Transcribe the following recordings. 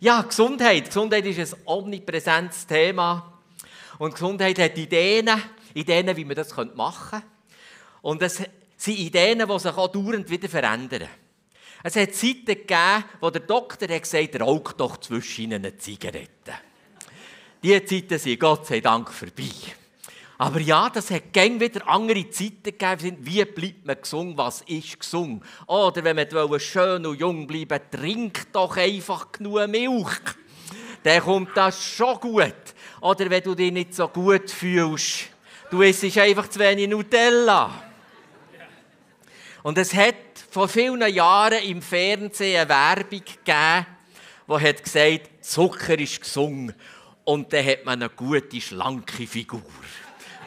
Ja, Gesundheit. Gesundheit ist ein omnipräsentes Thema. Und Gesundheit hat Ideen, Ideen, wie man das machen könnte. Und es sind Ideen, die sich auch dauernd wieder verändern. Es hat Zeiten gegeben, wo der Doktor hat gesagt hat, rauch doch zwischen eine Zigarette. Diese Zeiten sind Gott sei Dank vorbei. Aber ja, das hat gäng wieder andere Zeiten gegeben. Wie bleibt man gesund? Was ist gesund? Oder wenn man schön und jung bleiben trink doch einfach genug Milch. Dann kommt das schon gut. Oder wenn du dich nicht so gut fühlst, du isst einfach zu wenig Nutella. Und es hat vor vielen Jahren im Fernsehen eine Werbung gegeben, die hat gesagt, Zucker ist gesund. Und dann hat man eine gute, schlanke Figur.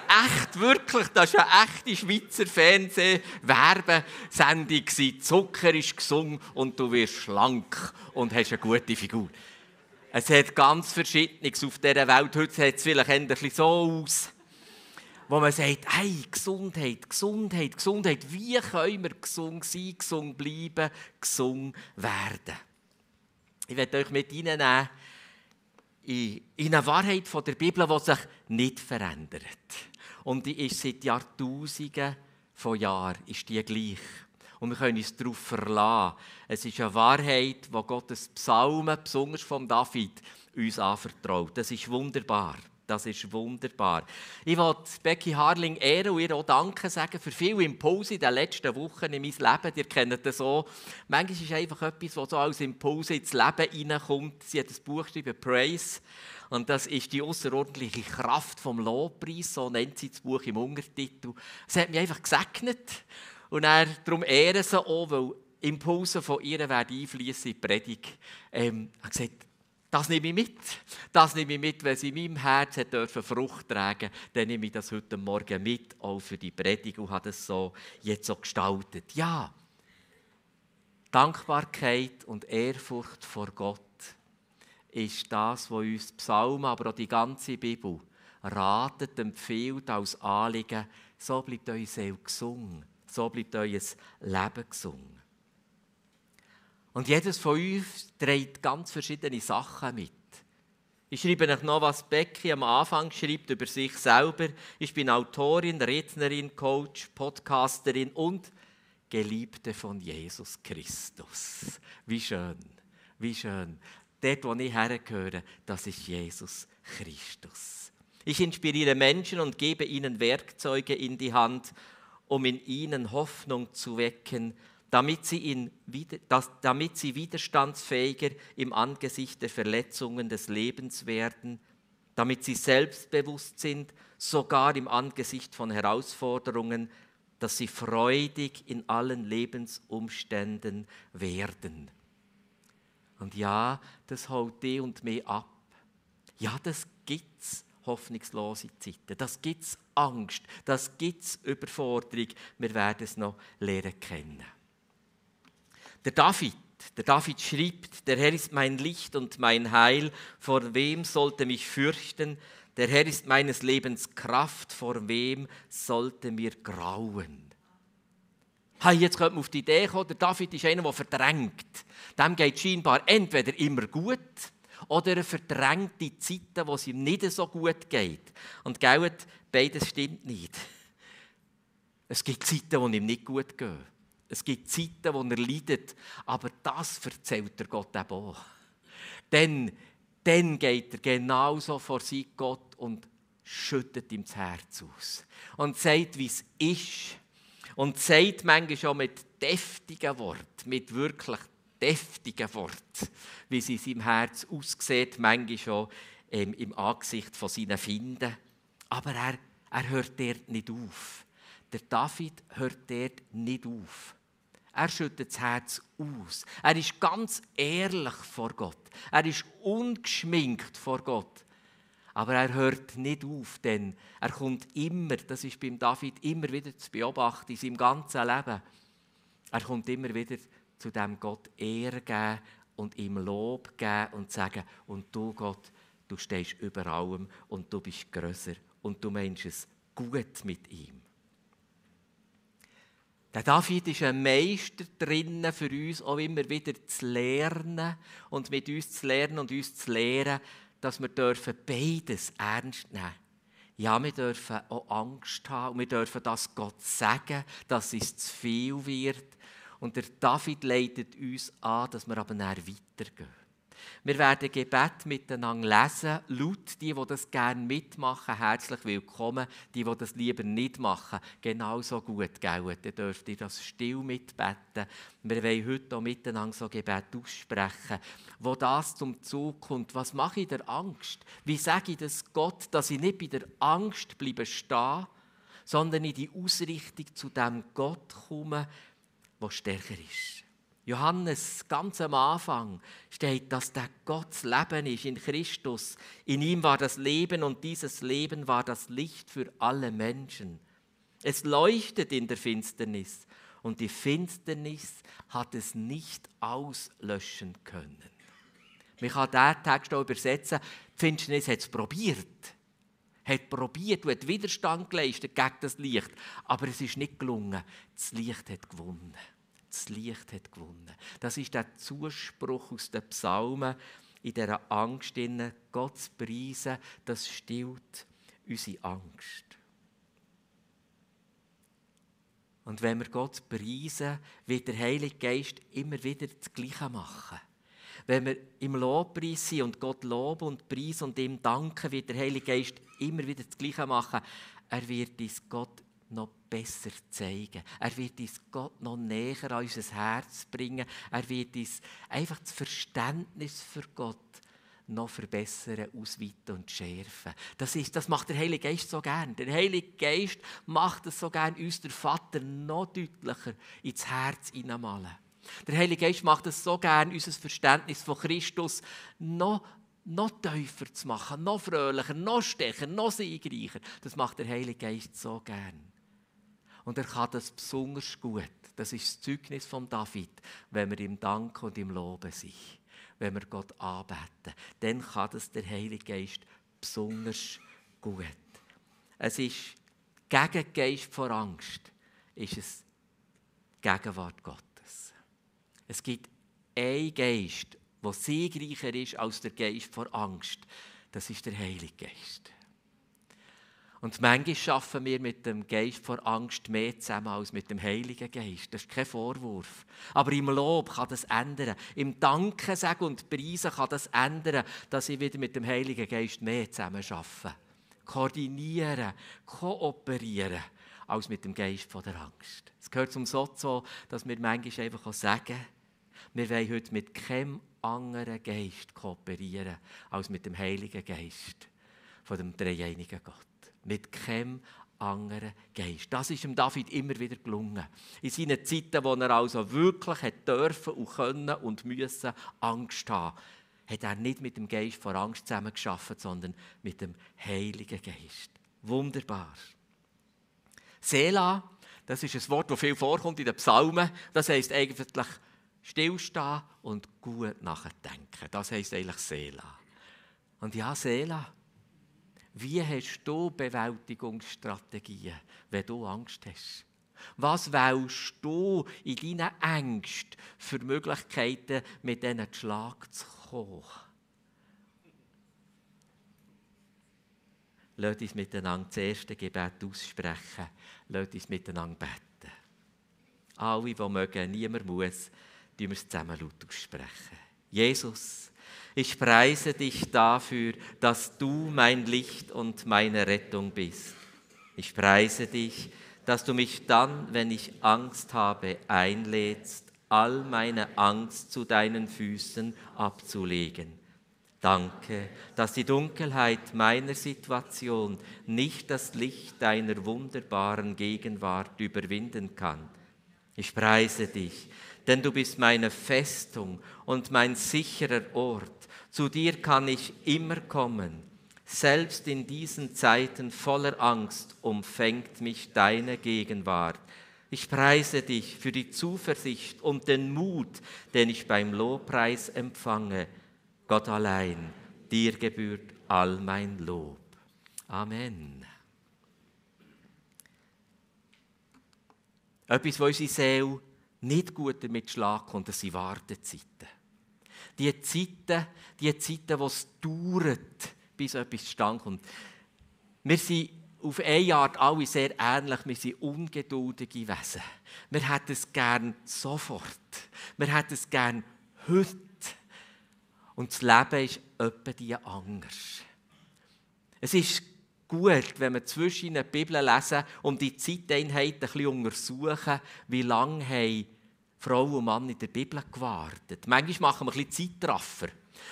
Echt, wirklich, das war eine echte Schweizer Fernseh-Werbesendung. Zucker ist gesund und du wirst schlank und hast eine gute Figur. Es hat ganz Verschiedenes auf dieser Welt. Heute sieht es vielleicht ein so aus wo man sagt, hey, Gesundheit, Gesundheit, Gesundheit. Wie können wir gesund sein, gesund bleiben, gesund werden? Ich werde euch mit Ihnen in, in eine Wahrheit von der Bibel, die sich nicht verändert. Und die ist seit Jahrtausenden von Jahren ist die gleich. Und wir können uns darauf verlassen. Es ist eine Wahrheit, die Gottes Psalmen, besonders von David, uns anvertraut. Das ist wunderbar. Das ist wunderbar. Ich will Becky Harling ehren und ihr auch Danke sagen für viele Impulse in den letzten Wochen in mein Leben. Ihr kennt das so. Manchmal ist es einfach etwas, was so als Impulse ins Leben hineinkommt. Sie hat das Buch geschrieben, Praise. Und das ist die außerordentliche Kraft vom Lobpreis, so nennt sie das Buch im Untertitel. Es hat mich einfach gesegnet. Und er, darum ehren sie auch, weil Impulse von ihr werden einfließen in die Predigt. Ähm, er hat gesagt, das nehme ich mit. Das nehme ich mit, wenn sie in meinem Herz dürfen Frucht tragen dann nehme ich das heute Morgen mit, auch für die Predigt und habe das so jetzt so gestaltet. Ja, Dankbarkeit und Ehrfurcht vor Gott ist das, was uns Psalmen, aber auch die ganze Bibel ratet, empfiehlt als Anliegen. So bleibt eure Seele gesungen. So bleibt euer Leben gesungen. Und jedes von uns trägt ganz verschiedene Sachen mit. Ich schreibe euch noch, was Becky am Anfang schreibt über sich selber. Ich bin Autorin, Rednerin, Coach, Podcasterin und Geliebte von Jesus Christus. Wie schön, wie schön. Dort, wo ich hergehöre, das ist Jesus Christus. Ich inspiriere Menschen und gebe ihnen Werkzeuge in die Hand, um in ihnen Hoffnung zu wecken damit sie, in, damit sie widerstandsfähiger im Angesicht der Verletzungen des Lebens werden, damit sie selbstbewusst sind, sogar im Angesicht von Herausforderungen, dass sie freudig in allen Lebensumständen werden. Und ja, das holt die und mich ab. Ja, das gibt's hoffnungslose Zeiten. Das gibt's Angst, das gibt's Überforderung. Wir werden es noch lernen kennen. Der David, der David schreibt, der Herr ist mein Licht und mein Heil, vor wem sollte mich fürchten? Der Herr ist meines Lebens Kraft, vor wem sollte mir grauen? Hey, jetzt könnte man auf die Idee kommen, der David ist einer, der verdrängt. Dem geht scheinbar entweder immer gut oder er verdrängt die Zeiten, wo es ihm nicht so gut geht. Und gell, beides stimmt nicht. Es gibt Zeiten, wo ihm nicht gut gehen. Es gibt Zeiten, wo er leidet, aber das erzählt er Gott eben auch. Dann, dann geht er genauso vor sich Gott und schüttet ihm das Herz aus. Und sagt, wie es ist. Und sagt manchmal schon mit deftigen Worten, mit wirklich deftigen Worten, wie es in seinem Herz aussieht, manchmal schon ähm, im Angesicht von seinen Finden. Aber er, er hört dort nicht auf. Der David hört dort nicht auf. Er schüttet das Herz aus. Er ist ganz ehrlich vor Gott. Er ist ungeschminkt vor Gott. Aber er hört nicht auf, denn er kommt immer, das ist beim David immer wieder zu beobachten, in seinem ganzen Leben. Er kommt immer wieder zu dem Gott Ehre geben und ihm Lob geben und sagen, und du Gott, du stehst über allem und du bist größer und du meinst es gut mit ihm. Der David ist ein Meister drinnen für uns, auch immer wieder zu lernen und mit uns zu lernen und uns zu lehren, dass wir dürfen beides ernst nehmen Ja, wir dürfen auch Angst haben und wir dürfen das Gott sagen, dass es zu viel wird. Und der David leitet uns an, dass wir aber näher weitergehen. Wir werden Gebet miteinander lesen. Laut, die, die das gerne mitmachen, herzlich willkommen. Die, die das lieber nicht machen, genauso gut, gell? Dann dürft ihr das still mitbeten. Wir wollen heute auch miteinander so Gebet aussprechen, wo das zum Zug kommt. Was mache ich der Angst? Wie sage ich das Gott, dass ich nicht bei der Angst bleibe stehen, sondern in die Ausrichtung zu dem Gott komme, der stärker ist. Johannes, ganz am Anfang steht, dass der Gottes Leben ist in Christus. In ihm war das Leben und dieses Leben war das Licht für alle Menschen. Es leuchtet in der Finsternis und die Finsternis hat es nicht auslöschen können. Man kann diesen Text auch übersetzen, die Finsternis hat es probiert. Hat probiert und hat Widerstand geleistet gegen das Licht. Aber es ist nicht gelungen. Das Licht hat gewonnen das Licht hat gewonnen. Das ist der Zuspruch aus den Psalmen in dieser Angst, Gott zu preisen, das stillt unsere Angst. Und wenn wir Gott preisen, wird der Heilige Geist immer wieder das Gleiche machen. Wenn wir im Lobpreis sind und Gott loben und preisen und ihm danken, wird der Heilige Geist immer wieder das Gleiche machen. Er wird uns Gott noch besser zeigen. Er wird uns Gott noch näher an unser Herz bringen. Er wird uns einfach das Verständnis für Gott noch verbessern, ausweiten und schärfen. Das, ist, das macht der Heilige Geist so gern. Der Heilige Geist macht es so gern, uns der Vater noch deutlicher ins Herz hineinmalen. Der Heilige Geist macht es so gern, unser Verständnis von Christus noch noch tiefer zu machen, noch fröhlicher, noch stärker, noch siegreicher. Das macht der Heilige Geist so gern. Und er kann das besonders gut. Das ist das Zeugnis von David, wenn wir ihm danken und ihm loben sich. Wenn wir Gott anbeten, dann kann das der Heilige Geist besonders gut. Es ist gegen Geist vor Angst, ist es Gegenwart Gottes. Es gibt einen Geist, der siegreicher ist als der Geist vor Angst. Das ist der Heilige Geist. Und manchmal schaffen wir mit dem Geist vor Angst mehr zusammen als mit dem Heiligen Geist. Das ist kein Vorwurf. Aber im Lob kann das ändern. Im Danken sagen und Preisen kann das ändern, dass ich wieder mit dem Heiligen Geist mehr zusammen schaffe. Koordinieren, kooperieren, als mit dem Geist von der Angst. Es gehört zum so, dass wir manchmal einfach sagen, wir wollen heute mit keinem anderen Geist kooperieren, als mit dem Heiligen Geist von dem dreieinigen Gott mit keinem anderen Geist. Das ist ihm David immer wieder gelungen. In seinen Zeiten, wo er also wirklich hat dürfen und können und müssen Angst haben, hat er nicht mit dem Geist vor Angst zusammengeschafft, sondern mit dem Heiligen Geist. Wunderbar. Sela, das ist ein Wort, das viel vorkommt in den Psalmen. Das heißt eigentlich stillstehen und gut nachdenken. Das heißt eigentlich Sela. Und ja, Sela, wie hast du Bewältigungsstrategien, wenn du Angst hast? Was wählst du in deinen Ängsten für Möglichkeiten, mit diesen Schlag zu kommen? Lass uns miteinander das erste Gebet aussprechen. Lass uns miteinander beten. Alle, die mögen, niemand muss, tun wir es zusammen laut aussprechen. Jesus, ich preise dich dafür, dass du mein Licht und meine Rettung bist. Ich preise dich, dass du mich dann, wenn ich Angst habe, einlädst, all meine Angst zu deinen Füßen abzulegen. Danke, dass die Dunkelheit meiner Situation nicht das Licht deiner wunderbaren Gegenwart überwinden kann. Ich preise dich, denn du bist meine Festung und mein sicherer Ort. Zu dir kann ich immer kommen. Selbst in diesen Zeiten voller Angst umfängt mich deine Gegenwart. Ich preise dich für die Zuversicht und den Mut, den ich beim Lobpreis empfange. Gott allein, dir gebührt all mein Lob. Amen. Etwas, was unsere Seele nicht gut damit schlagen das sind Wartezeiten. Die Zeiten, die Zeiten, wo es dauert, bis etwas zustande kommt. Wir sind auf eine Art alle sehr ähnlich. Wir sind ungeduldige Wesen. Wir hätten es gern sofort. Wir hätten es gern heute. Und das Leben ist etwa die anders. Es ist gut, wenn wir zwischen den Bibel lesen und die Zeiteinheit ein bisschen untersuchen, wie lange haben Frau und Mann in der Bibel gewartet. Manchmal machen wir ein bisschen Zeitraffer.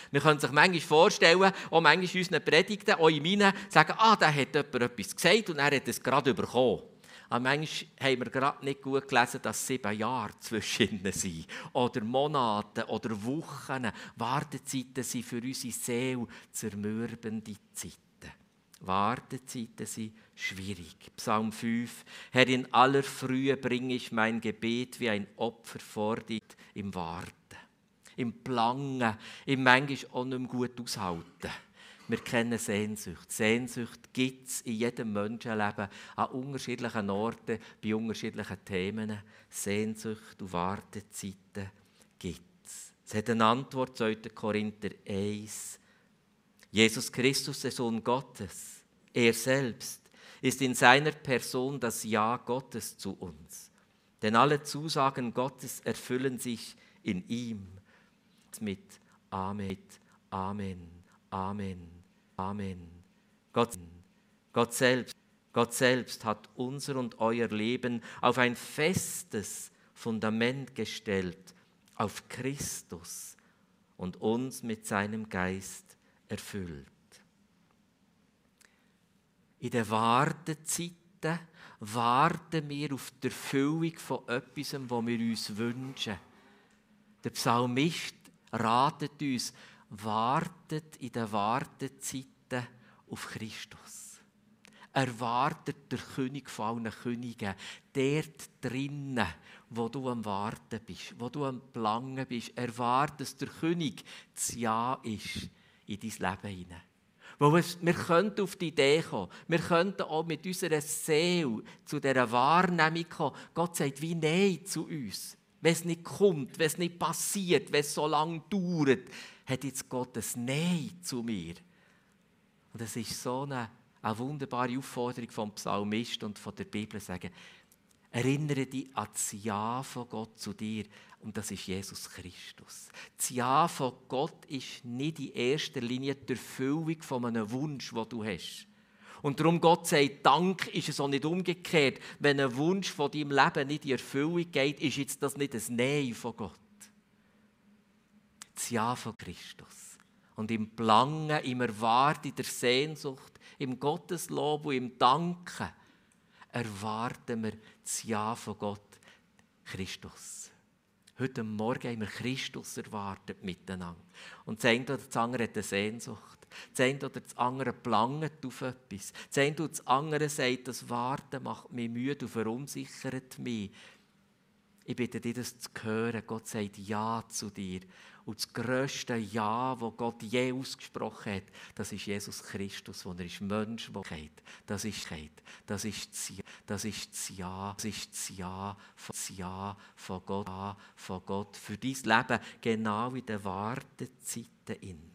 Wir können sich manchmal vorstellen, auch manchmal in unseren Predigten, auch in meinen, sagen, ah, da hat jemand etwas gesagt und er hat es gerade bekommen. Aber manchmal haben wir gerade nicht gut gelesen, dass sieben Jahre zwischen ihnen sind. Oder Monate oder Wochen. Wartezeiten sind für unsere Seele zermürbende Zeiten. Wartezeiten sind schwierig. Psalm 5. Herr, in aller Frühe bringe ich mein Gebet wie ein Opfer vor dir im Warten, im Plangen, im manchmal auch nicht gut aushalten. Wir kennen Sehnsucht. Sehnsucht gibt es in jedem Menschenleben an unterschiedlichen Orten, bei unterschiedlichen Themen. Sehnsucht und Wartezeiten gibt es. Es hat eine Antwort, 2. Korinther 1. Jesus Christus, der Sohn Gottes, er selbst ist in seiner Person das Ja Gottes zu uns. Denn alle Zusagen Gottes erfüllen sich in ihm mit Amen, Amen, Amen, Amen. Gott, Gott selbst, Gott selbst hat unser und euer Leben auf ein festes Fundament gestellt, auf Christus und uns mit seinem Geist erfüllt. In den Wartezeiten warten wir auf die Erfüllung von etwas, was wir uns wünschen. Der Psalmist ratet uns, wartet in den Wartezeiten auf Christus. Er wartet der König von allen Königen, dort drinnen, wo du am Warten bist, wo du am Plangen bist. Er wartet, dass der König das Ja ist in dein Leben hinein. Weil wir könnten auf die Idee kommen, wir könnten auch mit unserer Seele zu dieser Wahrnehmung kommen. Gott sagt wie Nein zu uns. Wenn es nicht kommt, wenn es nicht passiert, wenn es so lange dauert, hat jetzt Gott ein Nein zu mir. Und das ist so eine, eine wunderbare Aufforderung vom Psalmist und von der Bibel, sagen, erinnere dich an das Ja von Gott zu dir. Und das ist Jesus Christus. Das Ja von Gott ist nicht in erster Linie die Erfüllung von einem Wunsch, den du hast. Und darum Gott sagt, Dank ist es auch nicht umgekehrt. Wenn ein Wunsch von deinem Leben nicht in Erfüllung geht, ist jetzt das nicht ein Nein von Gott. Das Ja von Christus. Und im Plangen, im Erwarten, in der Sehnsucht, im Gotteslob und im Danken erwarten wir das Ja von Gott, Christus. Heute Morgen haben wir Christus erwartet miteinander. Und das eine oder das andere hat eine Sehnsucht. Das eine oder das andere planget auf etwas. Das eine oder das andere sagt, das Warten macht mich müde und verunsichert mich. Ich bitte dich, das zu hören. Gott sagt Ja zu dir. Und das grösste Ja, das Gott je ausgesprochen hat, das ist Jesus Christus, wo er ist Mensch, der geht. Das ist Das ist das Ja. Das ist das Ja. Das ist das Ja. Das Ja von Gott. Ja von Gott. Für dein Leben genau in den Wartezeiten innen.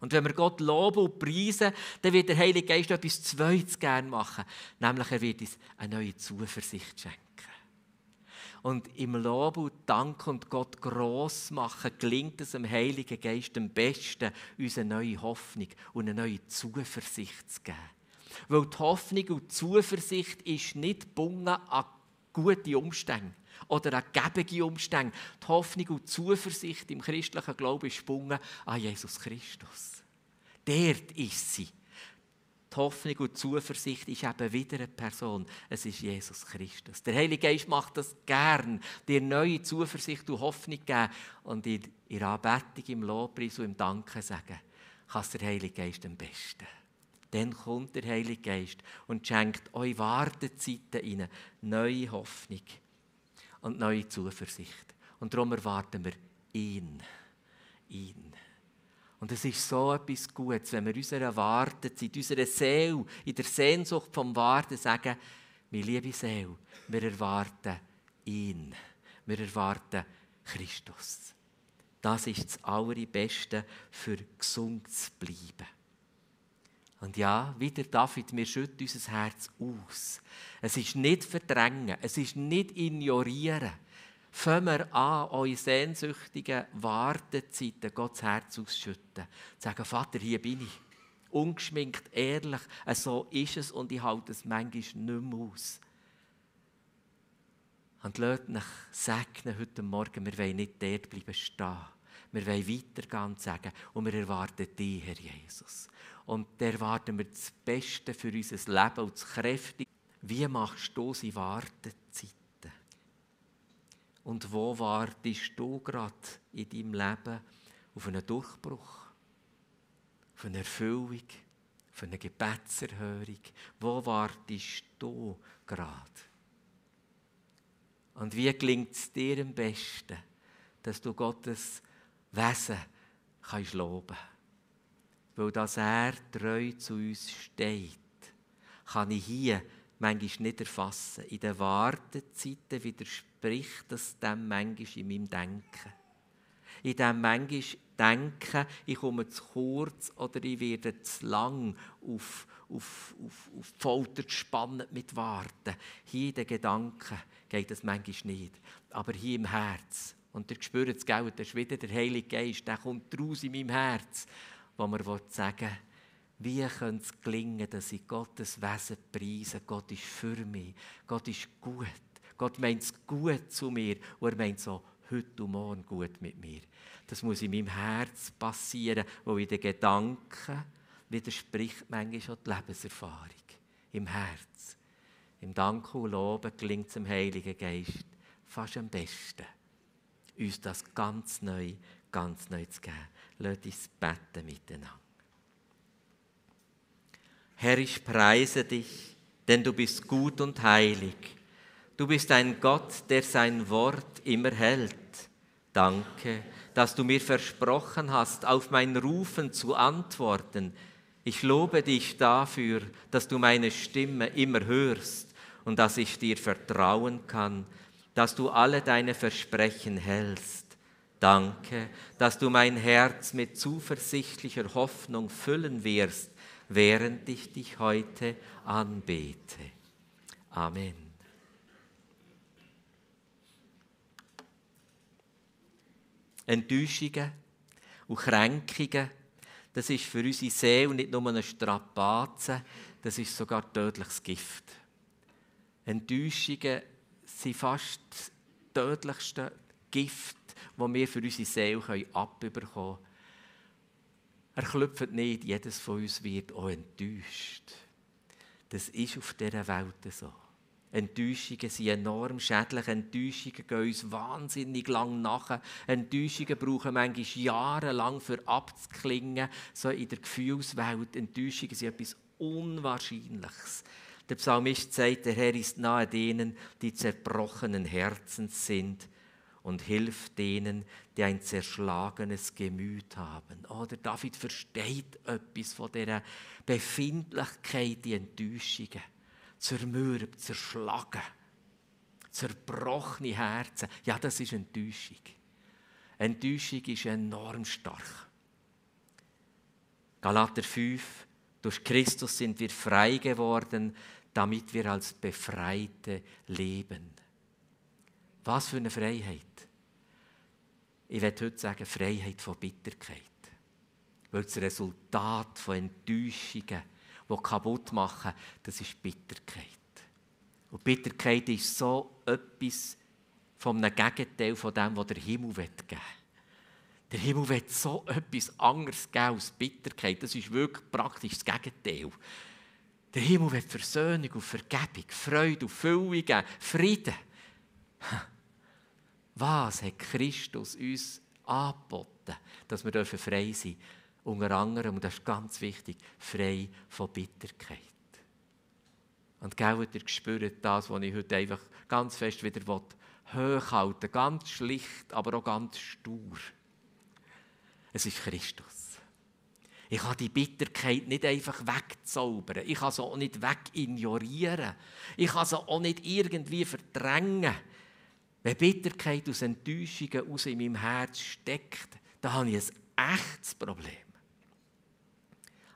Und wenn wir Gott loben und preisen, dann wird der Heilige Geist etwas Zweites gerne machen. Nämlich er wird uns eine neue Zuversicht schenken. Und im Lob und Dank und Gott gross machen, gelingt es dem Heiligen Geist am besten, uns eine neue Hoffnung und eine neue Zuversicht zu geben. Weil die Hoffnung und die Zuversicht ist nicht gebunden an gute Umstände oder an gebige Umstände. Die Hoffnung und die Zuversicht im christlichen Glauben ist gebunden an Jesus Christus. Dort ist sie. Die Hoffnung und die Zuversicht ist eben wieder eine Person. Es ist Jesus Christus. Der Heilige Geist macht das gern, dir neue Zuversicht und Hoffnung geben und in ihrer Anbetung, im Lobpreis und im Danken sagen, kann der Heilige Geist am besten. Dann kommt der Heilige Geist und schenkt euch Wartezeiten rein, neue Hoffnung und neue Zuversicht. Und darum erwarten wir ihn. Ihn. Und es ist so etwas Gutes, wenn wir unserer Wartezeit, unserer Seele, in der Sehnsucht vom Warten sagen, meine liebe Seele, wir erwarten ihn. Wir erwarten Christus. Das ist das Allerbeste, für gesund zu bleiben. Und ja, wieder David, wir schütten unser Herz aus. Es ist nicht verdrängen, es ist nicht ignorieren. Fangen wir an, eure sehnsüchtigen Wartezeiten Gottes Herz auszuschütten. Sagen, Vater, hier bin ich. Ungeschminkt, ehrlich, so ist es und ich halte es manchmal nicht mehr aus. Und lasst mich segnen heute Morgen, wir wollen nicht dort bleiben stehen. Wir wollen weitergehen und sagen, und wir erwarten dich, Herr Jesus. Und erwarten wir das Beste für unser Leben und das Kräftige. Wie machst du unsere Wartezeiten? Und wo wartest du gerade in deinem Leben auf einen Durchbruch, auf eine Erfüllung, auf eine Gebetserhörung? Wo wartest du gerade? Und wie gelingt es dir am besten, dass du Gottes Wesen kannst loben Weil dass er treu zu uns steht, kann ich hier manchmal nicht erfassen. In den Wartezeiten widerspricht das dem manchmal in meinem Denken. In dem manchmal Denken, ich komme zu kurz oder ich werde zu lang auf, auf, auf, auf die Folter gespannt mit Warten. Hier in den Gedanken geht das manchmal nicht. Aber hier im Herz, und ihr spürt es, gell, das ist wieder der Heilige Geist, der kommt raus in meinem Herz, wo man sagen wie könnte es gelingen, dass ich Gottes Wesen preise? Gott ist für mich. Gott ist gut. Gott meint es gut zu mir und er meint so heute und morgen gut mit mir. Das muss in meinem Herz passieren, wo in den Gedanken widerspricht manchmal schon die Lebenserfahrung. Im Herz. Im Dank und Loben gelingt es dem Heiligen Geist fast am besten, uns das ganz neu, ganz neu zu geben. Lasst uns beten miteinander. Herr, ich preise dich, denn du bist gut und heilig. Du bist ein Gott, der sein Wort immer hält. Danke, dass du mir versprochen hast, auf mein Rufen zu antworten. Ich lobe dich dafür, dass du meine Stimme immer hörst und dass ich dir vertrauen kann, dass du alle deine Versprechen hältst. Danke, dass du mein Herz mit zuversichtlicher Hoffnung füllen wirst, während ich dich heute anbete. Amen. Enttäuschungen und Kränkungen, das ist für unsere Seele nicht nur eine Strapaze, das ist sogar tödliches Gift. Enttäuschungen sind fast das tödlichste Gift, das wir für unsere Seele abbekommen können. Er klopft nicht, jedes von uns wird auch enttäuscht. Das ist auf dieser Welt so. Enttäuschungen sind enorm schädlich. Enttäuschungen gehen uns wahnsinnig lang nach. Enttäuschungen brauchen manchmal jahrelang für abzuklingen, so in der Gefühlswelt. Enttäuschungen sind etwas Unwahrscheinliches. Der Psalmist sagt, der Herr ist nahe denen, die zerbrochenen Herzens sind und hilft denen, die ein zerschlagenes Gemüt haben. Oder David versteht etwas von dieser Befindlichkeit, die Enttäuschungen. Zermürbt, zerschlagen, zerbrochene Herzen. Ja, das ist Enttäuschung. Enttäuschung ist enorm stark. Galater 5, durch Christus sind wir frei geworden, damit wir als Befreite leben. Was für eine Freiheit. Ich werde heute sagen, Freiheit von Bitterkeit. Weil das Resultat von Enttäuschungen, die kaputt machen, das ist Bitterkeit. Und Bitterkeit ist so etwas vom Gegenteil von dem, was der Himmel geben will. Der Himmel will so etwas anderes geben als Bitterkeit. Das ist wirklich praktisch das Gegenteil. Der Himmel will Versöhnung und Vergebung, Freude und Füllung Frieden. Was hat Christus uns angeboten, dass wir frei sein dürfen? Unter anderem, und das ist ganz wichtig, frei von Bitterkeit. Und gell, ihr spürt das, was ich heute einfach ganz fest wieder hochhalten will. Ganz schlicht, aber auch ganz stur. Es ist Christus. Ich kann die Bitterkeit nicht einfach wegzaubern. Ich kann sie auch nicht wegignorieren. Ich kann sie auch nicht irgendwie verdrängen. Wenn Bitterkeit aus Enttäuschungen aus in meinem Herz steckt, dann habe ich ein echtes Problem.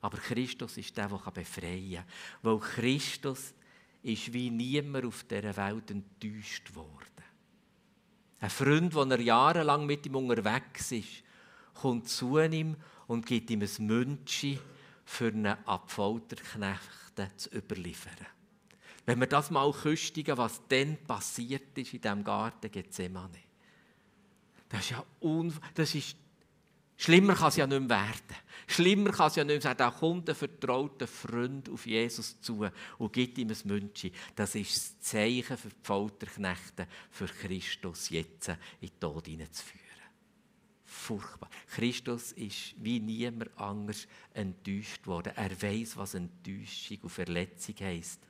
Aber Christus ist der, der befreien kann. Weil Christus ist wie niemand auf dieser Welt enttäuscht worden. Ein Freund, der jahrelang mit ihm unterwegs ist, kommt zu ihm und gibt ihm ein Münzchen für einen Abfolterknechte zu überliefern. Wenn wir das mal küstigen, was dann passiert ist in diesem Garten. Das ist ja un das ist Schlimmer kann es ja nicht mehr werden. Schlimmer kann es ja nicht mehr werden. Da kommt ein vertrauter Freund auf Jesus zu und gibt ihm ein Münzchen. Das ist das Zeichen für die Folterknechte, für Christus jetzt in den Tod hineinzuführen. Furchtbar. Christus ist wie niemand anders enttäuscht worden. Er weiß, was Enttäuschung und Verletzung heisst.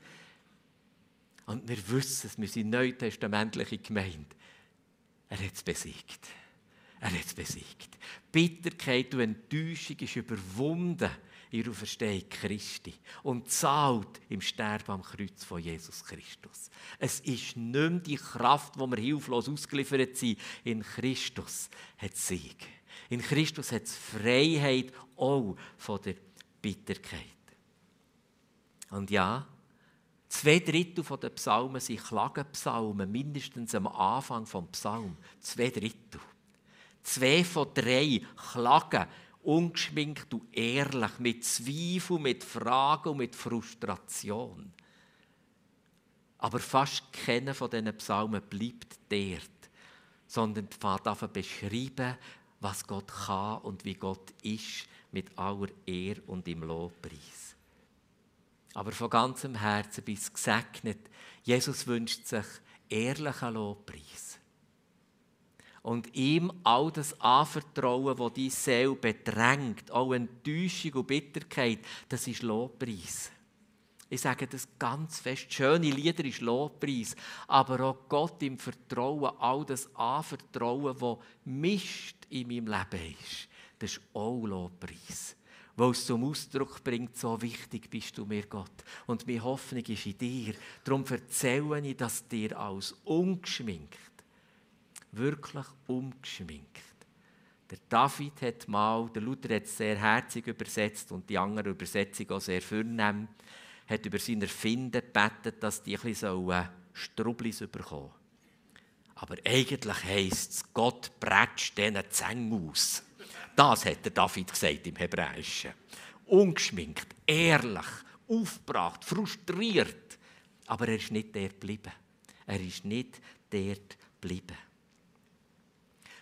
Und wir wissen es, wir sind neutestamentliche Gemeinde. Er hat es besiegt. Er hat es besiegt. Bitterkeit und Enttäuschung ist überwunden in der Auferstehung Christi und zahlt im Sterben am Kreuz von Jesus Christus. Es ist nicht mehr die Kraft, wo wir hilflos ausgeliefert sind. In Christus hat es Sieg. In Christus hat es Freiheit auch von der Bitterkeit. Und ja, zwei Drittel der Psalmen sind Klagenpsalmen, mindestens am Anfang vom Psalm. Zwei Drittel. Zwei von drei klagen ungeschminkt und ehrlich, mit Zweifel, mit Fragen und mit Frustration. Aber fast keiner von diesen Psalmen bleibt dort, sondern fängt an beschreiben, was Gott kann und wie Gott ist, mit aller Ehre und im Lobpreis. Aber von ganzem Herzen bis gesegnet, Jesus wünscht sich ehrlichen Lobpreis und ihm all das anvertrauen, was die Seele bedrängt, auch Enttäuschung und Bitterkeit, das ist Lobpreis. Ich sage das ganz fest. Schöne Lieder ist Lobpreis. Aber auch Gott im Vertrauen, all das Anvertrauen, was Mist in meinem Leben ist, das ist auch Lobpreis. Weil es zum Ausdruck bringt, so wichtig bist du mir, Gott. Und meine Hoffnung ist in dir. Darum erzähle ich das dir als ungeschminkt wirklich umgeschminkt. Der David hat mal, der Luther hat es sehr herzig übersetzt und die andere Übersetzung auch sehr vornehm, hat über seine Erfinder gebetet, dass die ein bisschen Strublis bekommen Aber eigentlich heisst es, Gott prätscht diesen Zähne aus. Das hat der David gesagt im Hebräischen. Ungeschminkt, ehrlich, aufgebracht, frustriert. Aber er ist nicht dort geblieben. Er ist nicht dort geblieben.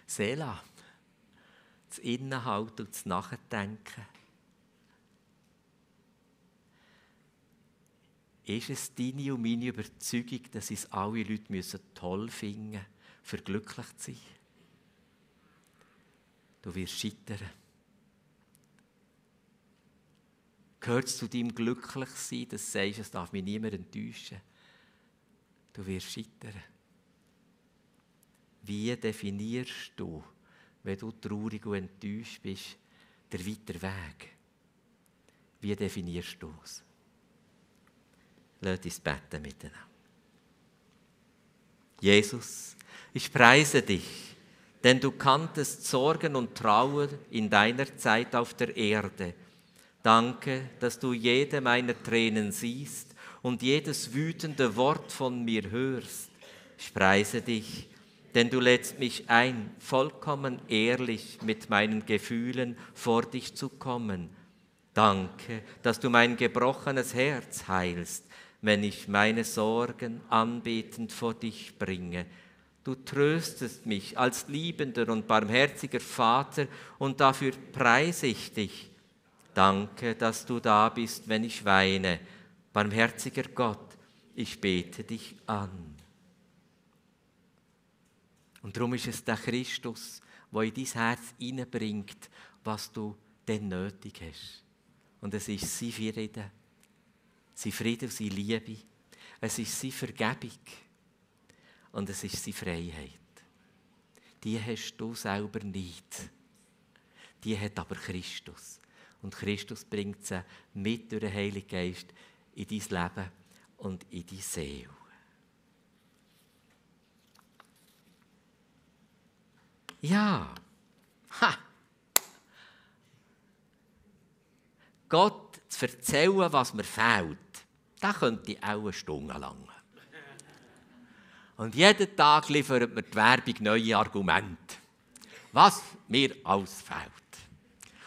Seela, das Innenhalten und das Nachdenken. Ist es deine und meine Überzeugung, dass es alle Leute müssen toll finden müssen, für glücklich zu sein? Du wirst scheitern. Gehört es zu deinem Glücklichsein, dass du sagst, es darf mich niemand enttäuschen? Du wirst scheitern. Wie definierst du, wenn du traurig und enttäuscht bist, der weiter Weg? Wie definierst du es? Lass uns beten miteinander. Jesus, ich preise dich, denn du kanntest Sorgen und Trauer in deiner Zeit auf der Erde. Danke, dass du jede meiner Tränen siehst und jedes wütende Wort von mir hörst. Ich preise dich, denn du lädst mich ein, vollkommen ehrlich mit meinen Gefühlen vor dich zu kommen. Danke, dass du mein gebrochenes Herz heilst, wenn ich meine Sorgen anbetend vor dich bringe. Du tröstest mich als liebender und barmherziger Vater und dafür preise ich dich. Danke, dass du da bist, wenn ich weine. Barmherziger Gott, ich bete dich an. Und darum ist es der Christus, der in dein Herz hineinbringt, was du denn nötig hast. Und es ist sein Frieden, sein Frieden seine Liebe. Es ist seine Vergebung. Und es ist seine Freiheit. Die hast du selber nicht. Die hat aber Christus. Und Christus bringt sie mit durch den Heiligen Geist in dein Leben und in deine Seele. Ja. Ha. Gott zu erzählen, was mir fehlt, das könnte ich auch eine Stunde lang. Und jeden Tag liefert mir die Werbung neue Argumente, was mir alles fehlt.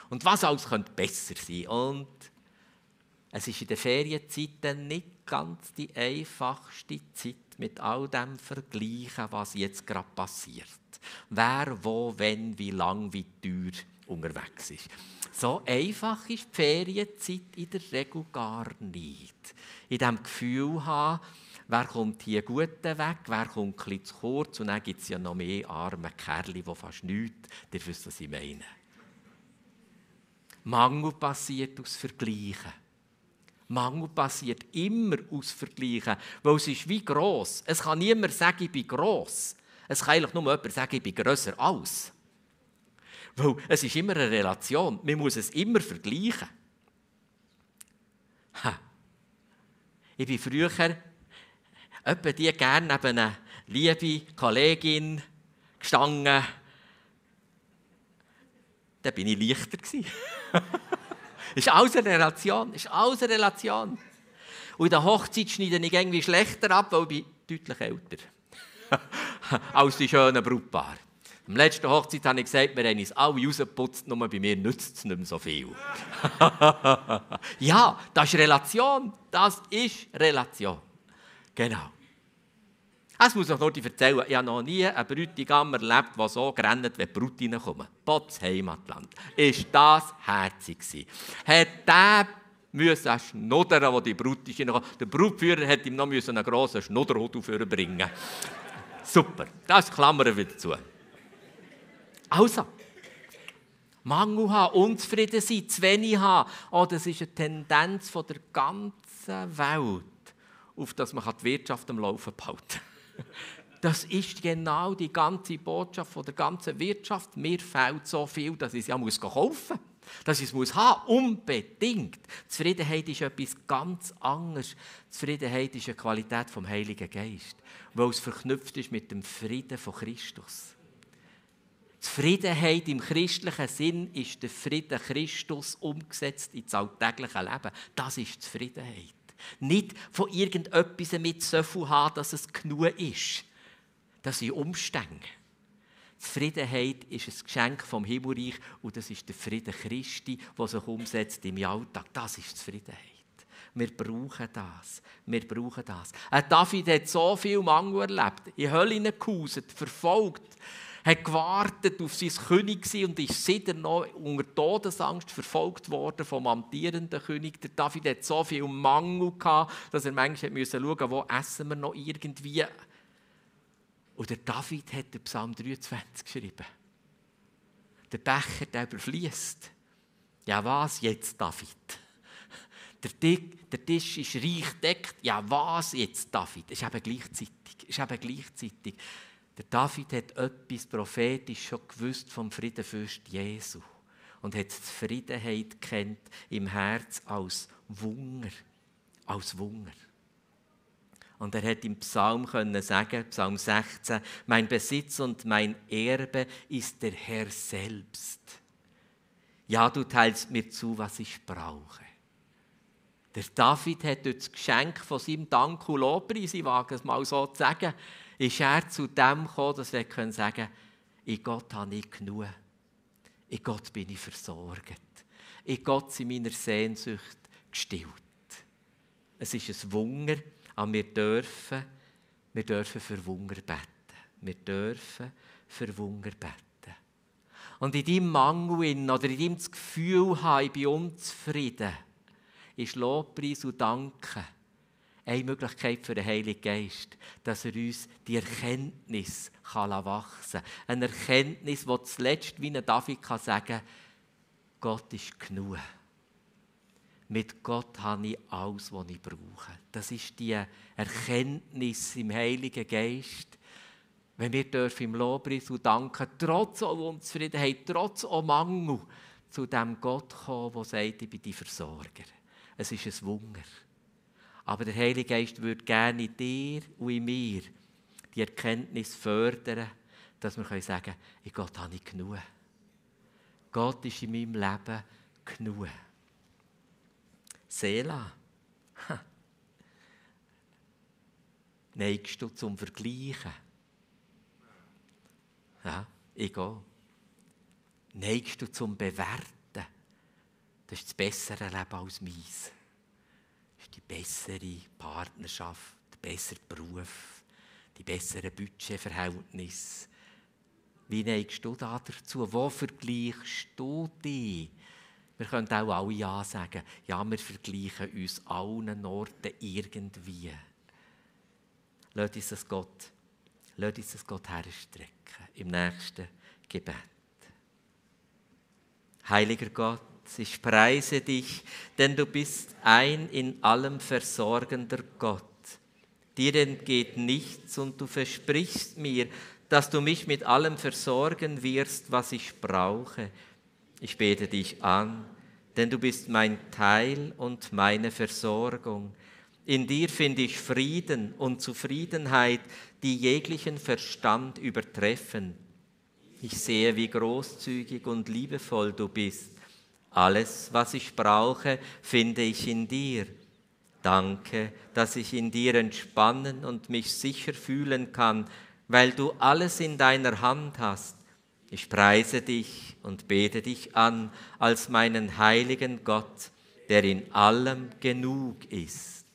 Und was alles könnte besser sein. Und es ist in der Ferienzeit nicht ganz die einfachste Zeit mit all dem Vergleichen, was jetzt gerade passiert. Wer, wo, wenn, wie lang, wie teuer unterwegs ist. So einfach ist die Ferienzeit in der Regel gar nicht. In dem Gefühl haben, wer kommt hier gut weg, wer kommt ein zu kurz und dann gibt es ja noch mehr arme Kerle, die fast nichts, ihr wisst, was ich meine. Mangel passiert aus Vergleichen. Mangel passiert immer aus Vergleichen, weil es ist wie gross. Es kann niemand sagen, ich bin gross. Es kann eigentlich nur jemand sagen, ich bin grösser als. Weil es ist immer eine Relation. Man muss es immer vergleichen. Ha. Ich bin früher etwa die gerne neben einer liebe Kollegin gestanden. Da bin ich leichter ist alles eine Relation. Ist alles eine Relation. Und in der Hochzeit schneide ich irgendwie schlechter ab, weil ich deutlich älter als die schönen Brautpaare. Am letzten Hochzeit habe ich gesagt, wir haben uns alle rausgeputzt, nur bei mir nützt es nicht mehr so viel. ja, das ist Relation. Das ist Relation. Genau. Es muss ich noch erzählen, ich habe noch nie einen Bräutigam erlebt, der so rennt, wenn die Brut reinkommt. Potts Heimatland. Ist das herzig gewesen. Hat der müssen schnuddern, wo die Brut ist Der Brutführer hat ihm noch einen grossen Schnudderhut bringen. Super, das klammern wir dazu. Also, Mangel haben, unzufrieden sein, zu wenig haben, oh, das ist eine Tendenz von der ganzen Welt, auf dass man die Wirtschaft am Laufen behalten Das ist genau die ganze Botschaft von der ganzen Wirtschaft. Mir fehlt so viel, dass ich es ja muss kaufen muss. Dass ich es muss haben, unbedingt. Zufriedenheit ist etwas ganz anderes. Zufriedenheit ist eine Qualität vom Heiligen Geist, weil es verknüpft ist mit dem Frieden von Christus. Zufriedenheit im christlichen Sinn ist der Frieden Christus umgesetzt ins alltägliche Leben. Das ist Zufriedenheit. Nicht von irgendetwas mit so viel haben, dass es genug ist. Das sind Umstände. Zufriedenheit ist ein Geschenk vom Himmelreich und das ist der Frieden Christi, der sich umsetzt im Alltag. Das ist Zufriedenheit. Wir brauchen das. Wir brauchen das. Ein David hat so viel Mangel erlebt, in Hölle gehauset, verfolgt, hat gewartet auf sein König und ist seitdem noch unter Todesangst verfolgt worden vom amtierenden König. Der David hat so viel Mangel gehabt, dass er manchmal schauen musste, wo essen wir noch irgendwie. Und der David hat den Psalm 23 geschrieben. Der Becher, der überfließt. Ja, was jetzt, David? Der, Tisch ist reich deckt. Ja, was jetzt, David? Es ist eben gleichzeitig. Es ist eben gleichzeitig. Der David hat etwas prophetisch schon gewusst vom Friedenfürst Jesu und hat die Zufriedenheit kennt im Herz als Wunder, als Wunder. Und er hat im Psalm können sagen, Psalm 16, mein Besitz und mein Erbe ist der Herr selbst. Ja, du teilst mir zu, was ich brauche. Der David hat das Geschenk von seinem Dank und Lobpreis, ich wage es mal so zu sagen, ist er zu dem gekommen, dass wir sagen können, in Gott habe ich genug. In Gott bin ich versorgt. In Gott sind meine Sehnsucht gestillt. Es ist ein Wunder, aber wir dürfen, wir dürfen für Wunder beten. Wir dürfen für Wunder beten. Und in deinem Mangel oder in deinem Gefühl haben, ich bin unzufrieden, ist Lobpreis und Danken eine Möglichkeit für den Heiligen Geist, dass er uns die Erkenntnis kann wachsen kann. Eine Erkenntnis, die zuletzt wie ein David kann sagen Gott ist genug. Mit Gott habe ich alles, was ich brauche. Das ist die Erkenntnis im Heiligen Geist. Wenn wir dürfen im Lobpreis und danken, trotz Unzufriedenheit, trotz Mangel, zu dem Gott kommen, der sagt, ich bin die Versorger. Es ist ein Wunder. Aber der Heilige Geist würde gerne in dir und in mir die Erkenntnis fördern, dass wir sagen können, in Gott habe ich genug. Gott ist in meinem Leben genug. Seela. Neigst du zum Vergleichen? Ja, ich gehe. Neigst du zum Bewerten? Das ist das bessere Leben als meins. Die bessere Partnerschaft, der bessere Beruf, die besseren Budgetverhältnisse. Wie neigst du da dazu? Wo vergleichst du dich? Wir können auch alle Ja sagen. Ja, wir vergleichen uns allen Orten irgendwie. Lass uns das Gott, lass uns das Gott herstrecken im nächsten Gebet. Heiliger Gott, ich preise dich, denn du bist ein in allem versorgender Gott. Dir entgeht nichts und du versprichst mir, dass du mich mit allem versorgen wirst, was ich brauche. Ich bete dich an, denn du bist mein Teil und meine Versorgung. In dir finde ich Frieden und Zufriedenheit, die jeglichen Verstand übertreffen. Ich sehe, wie großzügig und liebevoll du bist. Alles, was ich brauche, finde ich in dir. Danke, dass ich in dir entspannen und mich sicher fühlen kann, weil du alles in deiner Hand hast. Ich preise dich und bete dich an als meinen heiligen Gott, der in allem genug ist.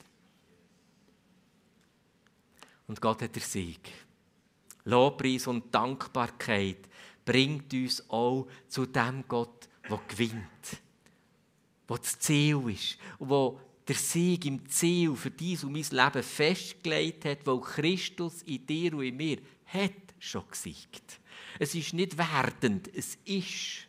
Und Gott hat der Sieg. Lobpreis und Dankbarkeit bringt uns auch zu dem Gott, der gewinnt, wo das Ziel ist, wo der Sieg im Ziel für dies und mein Leben festgelegt hat, weil Christus in dir und in mir hat schon gesiegt. Es ist nicht werdend, es ist.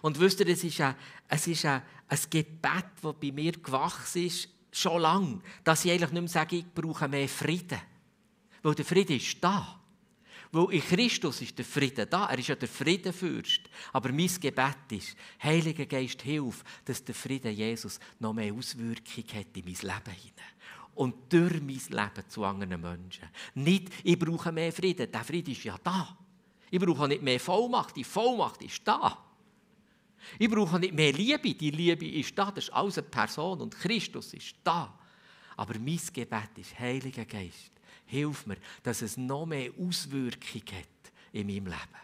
Und wisst ihr, es ist ein, es ist ein, ein Gebet, das bei mir gewachsen ist, schon lange, dass ich eigentlich nicht mehr sage, ich brauche mehr Frieden. Weil der Frieden ist da. Weil in Christus ist der Frieden da. Er ist ja der Friedenfürst. Aber mein Gebet ist, Heiliger Geist, hilf, dass der Frieden Jesus noch mehr Auswirkung hat in mein Leben hinein. Und durch mein Leben zu anderen Menschen. Nicht, ich brauche mehr Frieden. Der Frieden ist ja da. Ich brauche nicht mehr Vollmacht. Die Vollmacht ist da. Ich brauche nicht mehr Liebe. Die Liebe ist da. Das ist alles eine Person und Christus ist da. Aber mein Gebet ist, Heiliger Geist, hilf mir, dass es noch mehr Auswirkungen hat in meinem Leben.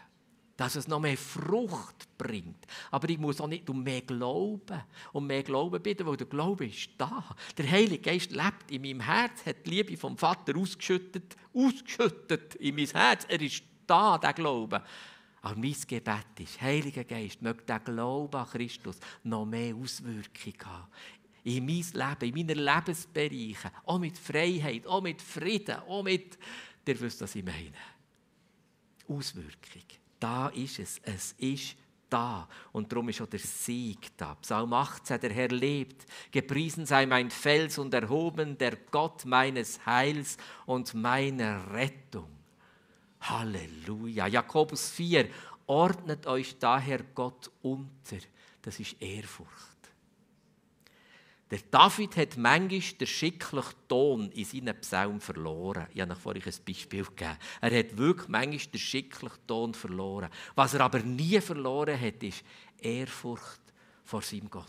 Dass es noch mehr Frucht bringt. Aber ich muss auch nicht um mehr Glauben, um mehr Glauben bitten, weil der Glaube ist da. Der Heilige Geist lebt in meinem Herz, hat die Liebe vom Vater ausgeschüttet, ausgeschüttet in mein Herz. Er ist da, der Glaube. Aber mein Gebet ist, Heiliger Geist, möge der Glaube an Christus noch mehr Auswirkungen haben. In mein Leben, in meinen Lebensbereichen, auch mit Freiheit, auch mit Frieden, auch mit, ihr wisst, was ich meine. Auswirkung. Da ist es. Es ist da. Und darum ist auch der Sieg da. Psalm 18, der Herr lebt. Gepriesen sei mein Fels und erhoben der Gott meines Heils und meiner Rettung. Halleluja. Jakobus 4. Ordnet euch daher Gott unter. Das ist Ehrfurcht. Der David hat manchmal den schicklichen Ton in seinen Psalmen verloren. Ich habe vorhin ein Beispiel gegeben. Er hat wirklich manchmal den schicklichen Ton verloren. Was er aber nie verloren hat, ist Ehrfurcht vor seinem Gott.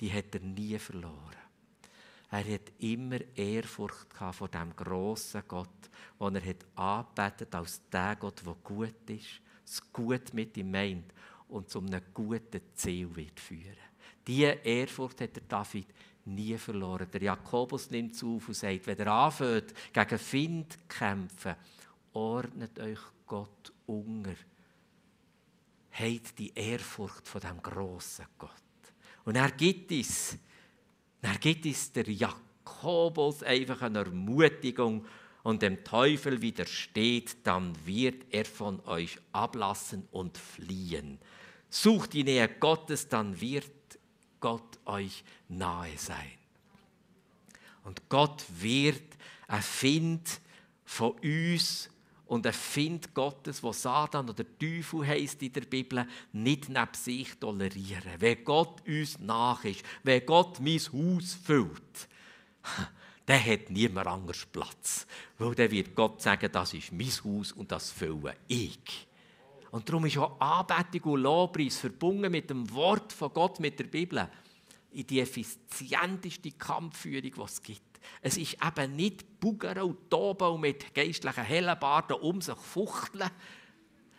Die hat er nie verloren. Er hat immer Ehrfurcht vor dem grossen Gott, den er hat angebetet als der Gott, der gut ist, das Gut mit ihm meint und zu einem guten Ziel wird führen. Diese Ehrfurcht hat der David nie verloren. Der Jakobus nimmt auf und sagt, wenn ihr anfängt, gegen Find zu kämpfen, ordnet euch Gott unter. Habt die Ehrfurcht von dem grossen Gott. Und er gibt es dann gibt es der Jakobus einfach eine Ermutigung und dem Teufel widersteht, dann wird er von euch ablassen und fliehen. Sucht die Nähe Gottes, dann wird Gott euch nahe sein. Und Gott wird ein Find von uns und ein Find Gottes, wo Satan oder Teufel heisst in der Bibel, nicht neben sich tolerieren. Wenn Gott uns nach ist, wenn Gott mein Haus füllt, dann hat niemand anders Platz. Weil dann wird Gott sagen, das ist mein Haus und das fülle ich. Und darum ist auch Anbetung und Lobpreis verbunden mit dem Wort von Gott, mit der Bibel, in die effizienteste Kampfführung, die es gibt. Es ist eben nicht Bugern und Toben und mit geistlichen Hellenbarden um sich fuchteln,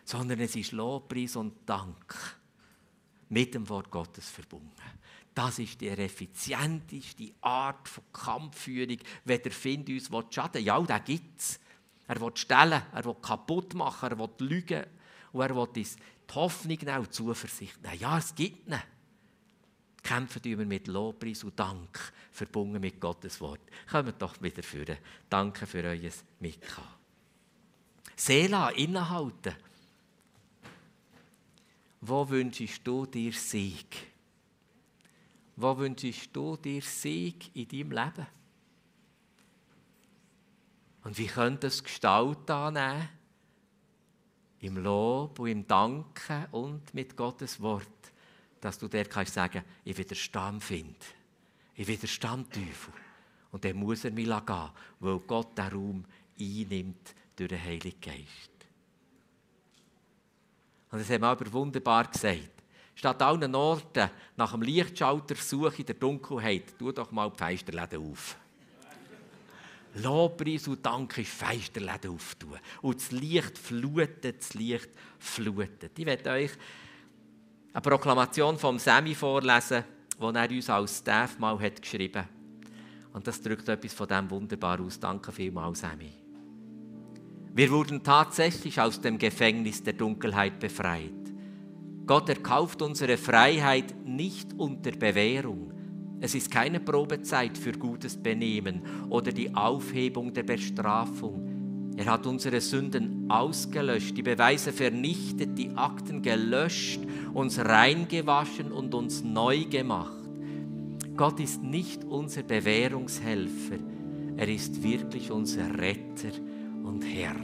sondern es ist Lobpreis und Dank mit dem Wort Gottes verbunden. Das ist die effizienteste Art von Kampfführung, wenn der Find uns schaden will. Ja, den gibt es. Er will stellen, er will kaputt machen, er will lügen und er will uns die Hoffnung nehmen und Zuversicht nehmen. Ja, es gibt ihn. Kämpfen wir mit Lobpreis und Dank, verbunden mit Gottes Wort. Kommt doch wieder führen. Danke für euer Mitkommen. Seela, innehalten. Wo wünschst du dir Sieg? Wo wünschst du dir Sieg in deinem Leben? Und wie könnte es Gestalt annehmen? Im Lob und im Danken und mit Gottes Wort, dass du der kannst sagen, ich widerstand Find, ich widerstand Teufel. Und dann muss er mich gehen, weil Gott den Raum einnimmt durch den Heiligen Geist. Und das haben wir aber wunderbar gesagt. Statt allen Orten nach dem Lichtschalter suche in der Dunkelheit, tu doch mal die Feisterläden auf. Lobpreis und Dank ist Feisterläden auftun. Und das Licht flutet, das Licht flutet. Ich werde euch eine Proklamation vom Semi vorlesen, die er uns als Staff mal hat geschrieben hat. Und das drückt etwas von dem wunderbar aus. Danke vielmals, Semi. Wir wurden tatsächlich aus dem Gefängnis der Dunkelheit befreit. Gott erkauft unsere Freiheit nicht unter Bewährung. Es ist keine Probezeit für gutes Benehmen oder die Aufhebung der Bestrafung. Er hat unsere Sünden ausgelöscht, die Beweise vernichtet, die Akten gelöscht, uns reingewaschen und uns neu gemacht. Gott ist nicht unser Bewährungshelfer, er ist wirklich unser Retter und Herr.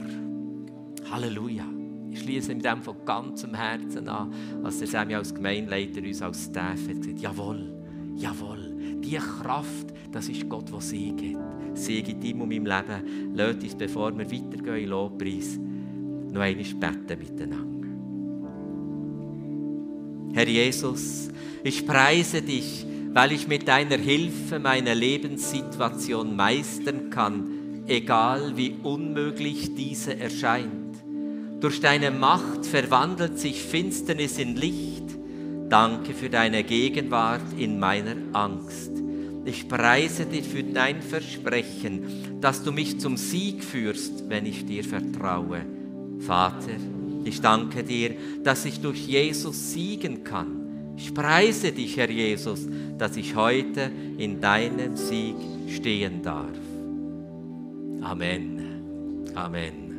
Halleluja. Ich schließe mit dem von ganzem Herzen an, als der Sammy als Gemeindeleiter uns als Staff hat gesagt, jawohl, jawohl, die Kraft, das ist Gott, der Sieg hat. Sieg in deinem und meinem Leben. Lasst uns, bevor wir weitergehen in Lobpreis, noch einmal beten miteinander. Herr Jesus, ich preise dich, weil ich mit deiner Hilfe meine Lebenssituation meistern kann, egal wie unmöglich diese erscheint. Durch deine Macht verwandelt sich Finsternis in Licht. Danke für deine Gegenwart in meiner Angst. Ich preise dich für dein Versprechen, dass du mich zum Sieg führst, wenn ich dir vertraue. Vater, ich danke dir, dass ich durch Jesus siegen kann. Ich preise dich, Herr Jesus, dass ich heute in deinem Sieg stehen darf. Amen. Amen.